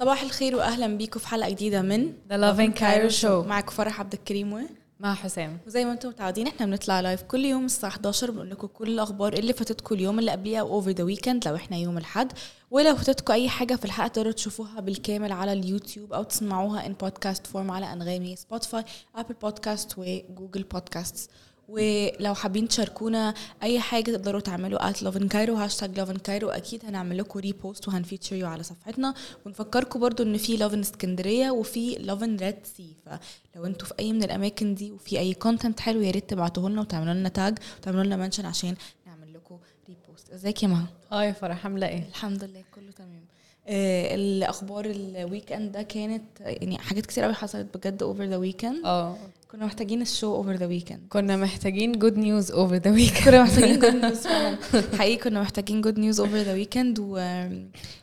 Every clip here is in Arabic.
صباح الخير واهلا بيكم في حلقة جديدة من Lovin Cairo Show. معاكم فرح عبد الكريم و مع حسام. وزي ما أنتم متعودين إحنا بنطلع live كل يوم الساعة 11 بنقول لكم كل الأخبار اللي فاتتكم اليوم اللي قبليها over the weekend لو إحنا يوم الأحد. ولو فاتتكم أي حاجة في الحلقة تقدروا تشوفوها بالكامل على اليوتيوب أو تسمعوها in podcast form على أنغامي Spotify Apple Podcasts و Google Podcasts ولو حابين تشاركونا أي حاجة تقدروا تعملوا at Lovin Cairo hashtag Lovin Cairo أكيد هنعمل لكم repost وهن feature you على صفحتنا. ونفكركم برضو إن في Lovin اسكندريه وفي Lovin Red Sea فلو أنتوا في أي من الأماكن دي وفي أي content حلو يا ريت تبعتوه لنا وتعملوا لنا tag وتعملوا لنا mention عشان نعمل لكم repost إزيك يا مها؟ hi فرح عامله إيه؟ الحمد لله كله تمام. الأخبار ال weekend ده كانت يعني حاجات كتير قوي حصلت بجد over the weekend آه. كنا محتاجين ال show over the weekend كنا محتاجين good news over the week كنا محتاجين good news حقيقي كنا محتاجين good news over the weekend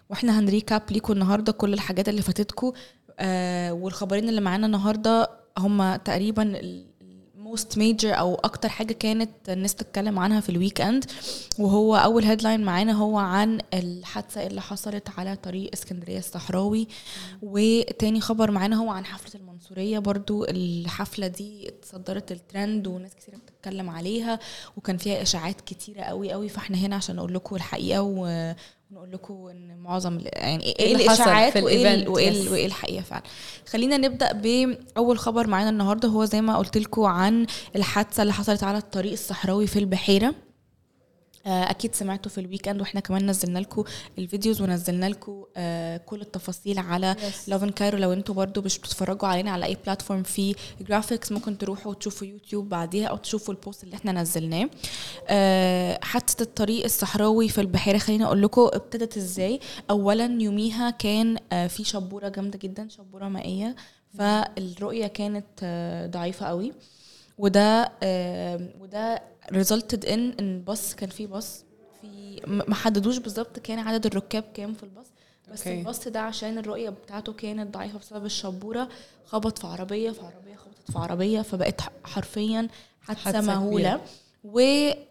وإحنا هن recap ليكم النهارده كل الحاجات اللي فاتتكم آه والخبرين اللي معانا النهارده هم تقريبا most major أو أكتر حاجة كانت الناس تتكلم عنها في ال weekend وهو أول headline معانا هو عن الحادثة اللي حصلت على طريق اسكندرية الصحراوي. وتاني خبر معانا هو عن حفلة المنصورية برضو. الحفلة دي اتصدرت الترند وناس كتير بتتكلم عليها وكان فيها إشاعات كتيرة قوي قوي فإحنا هنا عشان نقول لكم الحقيقة و ونقول لكم إن معظم يعني إيه الإشاعات وإيه وإيه. وإيه الحقيقة فعلا. خلينا نبدأ بأول خبر معانا النهارده. هو زي ما قلت لكم عن الحادثة اللي حصلت على الطريق الصحراوي في البحيرة. أكيد سمعتوا في ال weekend وإحنا كمان نزلنا لكم ال videos ونزلنا لكم آه، كل التفاصيل على Yes. Lovin Cairo لو أنتوا برضو مش بتتفرجوا علينا على أي platform في graphics ممكن تروحوا وتشوفوا يوتيوب بعديها أو تشوفوا ال post اللي إحنا نزلناه. آه، حادثه الطريق الصحراوي في البحيرة خليني أقول لكم ابتدت إزاي. اولا يوميها كان آه، في شبورة جامدة جدا شبورة مائية. فالرؤية كانت آه، ضعيفة قوي. وده آه، وده resulted in إن الباص كان في باص في ما حددوش بالظبط كان عدد الركاب كام في الباص بس okay. الباص ده عشان الرؤية بتاعته كانت ضعيفة بسبب الشبورة خبط في عربية في عربية خبطت في عربية فبقت حرفيا حادثة مهوله كبيرة. و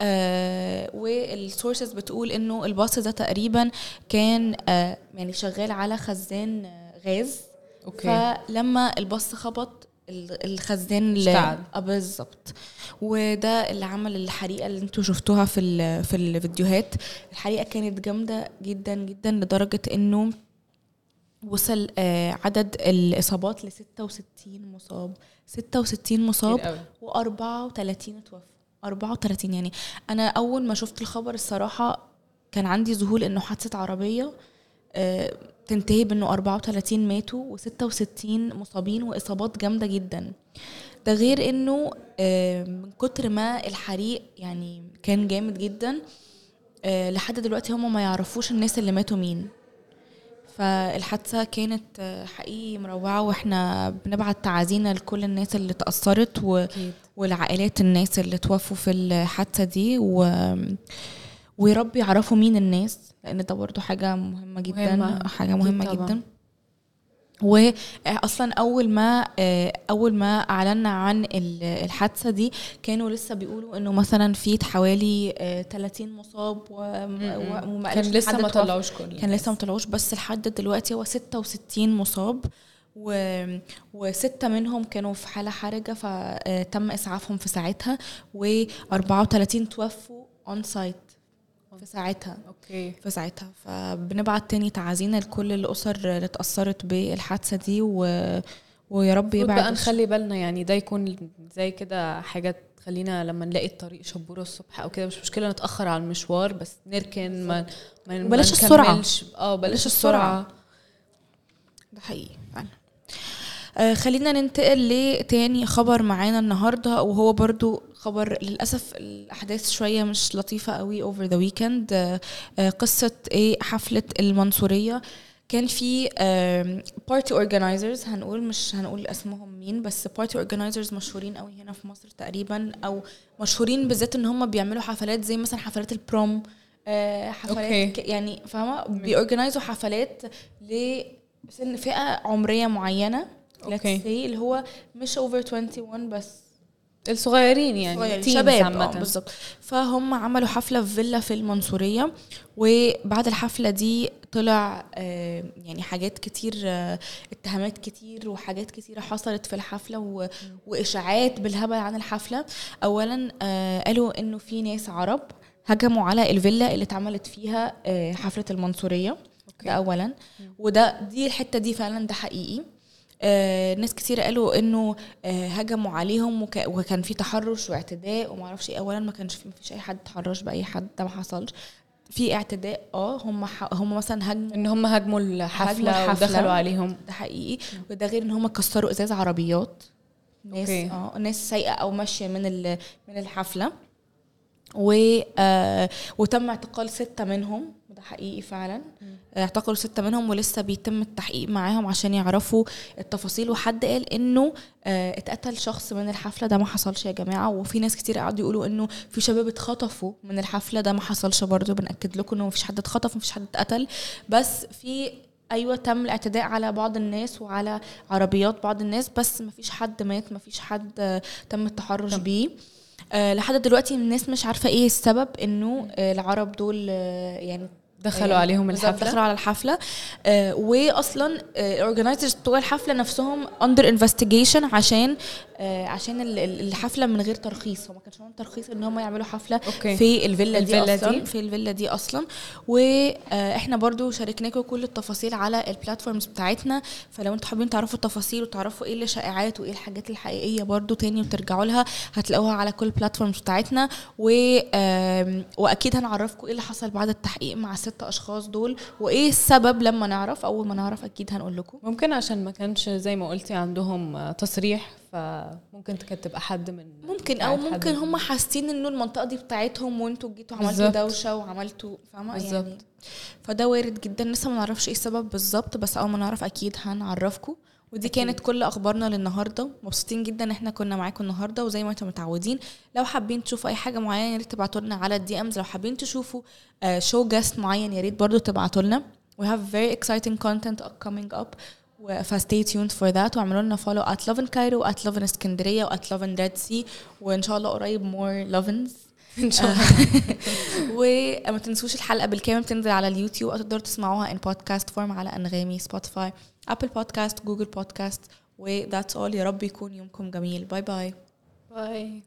آه وال sources بتقول إنه الباص ده تقريبا كان آه يعني شغال على خزان آه، غاز. okay. فلما الباص خبط الخزان اللي. آه بالظبط. وده اللي عمل الحريقة اللي أنتوا شفتوها في ال- في الفيديوهات. الحريقة كانت جامدة جدا جدا لدرجة انه وصل آه، عدد الإصابات ل 66 مصاب. 66 مصاب كتير قوي. و34 توفوا 34 يعني. أنا أول ما شفت الخبر الصراحة كان عندي ذهول إنه حادثة عربية آه، تنتهي بانه 34 ماتوا و66 مصابين وإصابات جامدة جدا. ده غير إنه آه، من كتر ما الحريق يعني كان جامد جدا آه، لحد دلوقتي هم ما يعرفوش الناس اللي ماتوا مين. فالحادثة كانت آه، حقيقي مروعة وإحنا بنبعت تعازينا لكل الناس اللي تأثرت و... والعائلات الناس اللي توفوا في الحادثة دي و... ويا رب يعرفوا مين الناس لأن ده برضو حاجة مهمة جدا مهمة. حاجة أكيد مهمة طبعاً. جدا واصلا أول ما آه، أول ما أعلنا عن ال- الحادثة دي كانوا لسه بيقولوا إنه مثلا في حوالي آه، 30 مصاب و- و- وما كان لسه ما. طلعوش كل كان لسه ما طلعوش بس لحد دلوقتي هو 66 مصاب و... وستة منهم كانوا في حالة حرجة فتم إسعافهم في ساعتها و34 توفوا on site في ساعتها okay في ساعتها فبنبعت تاني تعازينا لكل الأسر اللي اتأثرت بالحادثة دي و... ويا رب يبعد بقى نخلي بالنا يعني ده يكون زي كده حاجة تخلينا لما نلاقي الطريق شبورة الصبح أو كده مش مشكلة نتأخر على المشوار بس نركن ما بلاش. نكملش. آه بلاش بلاش السرعة. ده حقيقي فعلا آه خلينا ننتقل لتاني خبر معانا النهارده وهو برضو خبر للأسف الأحداث شوية مش لطيفة قوي over the weekend قصة إيه؟ حفلة المنصورية. كان في party organizers هنقول مش هنقول اسمهم مين بس party organizers مشهورين قوي هنا في مصر تقريبا أو مشهورين بالذات إن هم بيعملوا حفلات زي مثلا حفلات ال prom آه، حفلات. ك- يعني فاهمة؟ بي organize وا حفلات لسن فئة عمرية معينة. Let's أوكي. say اللي هو مش over 21 بس. الصغيرين يعني صغيرين شباب. آه بالظبط. فهم عملوا حفلة في فيلا في المنصورية وبعد الحفلة دي طلع آه، يعني حاجات كتير آه، اتهامات كتير وحاجات كتيرة حصلت في الحفلة و- وإشاعات بالهبل عن الحفلة. اولا آه، قالوا إنه في ناس عرب هجموا على الفيلا اللي اتعملت فيها آه، حفلة المنصورية. ده اولا. وده دي الحتة دي فعلا ده حقيقي. آه ناس كتير قالوا إنه آه هجموا عليهم وك وكان في تحرش واعتداء وما أعرفش إيه. اولا ما كانش في مفيش أي حد تحرش بأي حد ده ما حصلش. في اعتداء آه هم ح- هم مثلا هجموا إن هم هاجموا الحفلة, هاجموا الحفلة. ودخلوا عليهم. ده حقيقي. وده غير إن هم كسروا إزاز عربيات. ناس أوكي. آه ناس سايقة أو ماشية من ال- من الحفلة. و آه وتم اعتقال ستة منهم. ده حقيقي فعلا. اعتقلوا ستة منهم ولسه بيتم التحقيق معاهم عشان يعرفوا التفاصيل. وحد قال إنه آه اتقتل شخص من الحفلة ده ما حصلش يا جماعة. وفي ناس كتير قعدوا يقولوا إنه في شباب اتخطفوا من الحفلة ده ما حصلش برضو بنأكد لكم إنه مفيش حد اتخطف مفيش حد اتقتل. بس في أيوه تم الاعتداء على بعض الناس وعلى عربيات بعض الناس بس مفيش حد مات مفيش حد آه، تم التحرش بيه. آه لحد دلوقتي الناس مش عارفة إيه السبب إنه آه العرب دول آه يعني دخلوا آه، عليهم الحفلة؟ دخلوا على الحفلة آه واصلا ال organizers بتوع الحفلة نفسهم under investigation عشان آه عشان ال- ال- الحفلة من غير ترخيص هم ما كانش معاهم ترخيص إن هم يعملوا حفلة أوكي. في الفيلا دي الفيلا أصلا دي؟ في الفيلا دي أصلا وإحنا برضو شاركناكم كل التفاصيل على البلاتفورمز بتاعتنا فلو أنتوا حابين تعرفوا التفاصيل وتعرفوا إيه اللي شائعات وإيه الحاجات الحقيقية برضو تاني وترجعوا لها هتلاقوها على كل البلاتفورمز بتاعتنا و وأكيد هنعرفكم إيه اللي حصل بعد التحقيق مع الست أشخاص دول وإيه السبب لما نعرف؟ أول ما نعرف أكيد هنقول لكم. ممكن عشان ما كانش زي ما قلتي عندهم تصريح فممكن كانت تبقى حد من ممكن أو ممكن هم حاسين إنه المنطقة دي بتاعتهم وأنتوا جيتوا عملتوا. دوشة وعملتوا فاهمة؟ يعني. فده وارد جدا. لسه ما نعرفش إيه السبب بالظبط بس أول ما نعرف أكيد هنعرفكم ودي أكيد. كانت كل أخبارنا للنهاردة. مبسوطين جدا إن إحنا كنا معاكم النهارده وزي ما أنتم متعودين. لو حابين تشوفوا أي حاجة معينة يا ريت تبعتوا لنا على ال DMs. لو حابين تشوفوا show guest معين يا ريت برضو تبعتوا لنا. We have very exciting content coming up. و- ف stay tuned for that. واعملوا لنا follow at love in Cairo at love in اسكندريه و at love in Dead Sea. وإن شاء الله قريب more Lovins إن شاء الله. وما تنسوش الحلقة بالكامل بتنزل على اليوتيوب تقدروا تسمعوها in podcast form على أنغامي Spotify Apple Podcast Google Podcast و that's all. يا رب يكون يومكم جميل. bye bye bye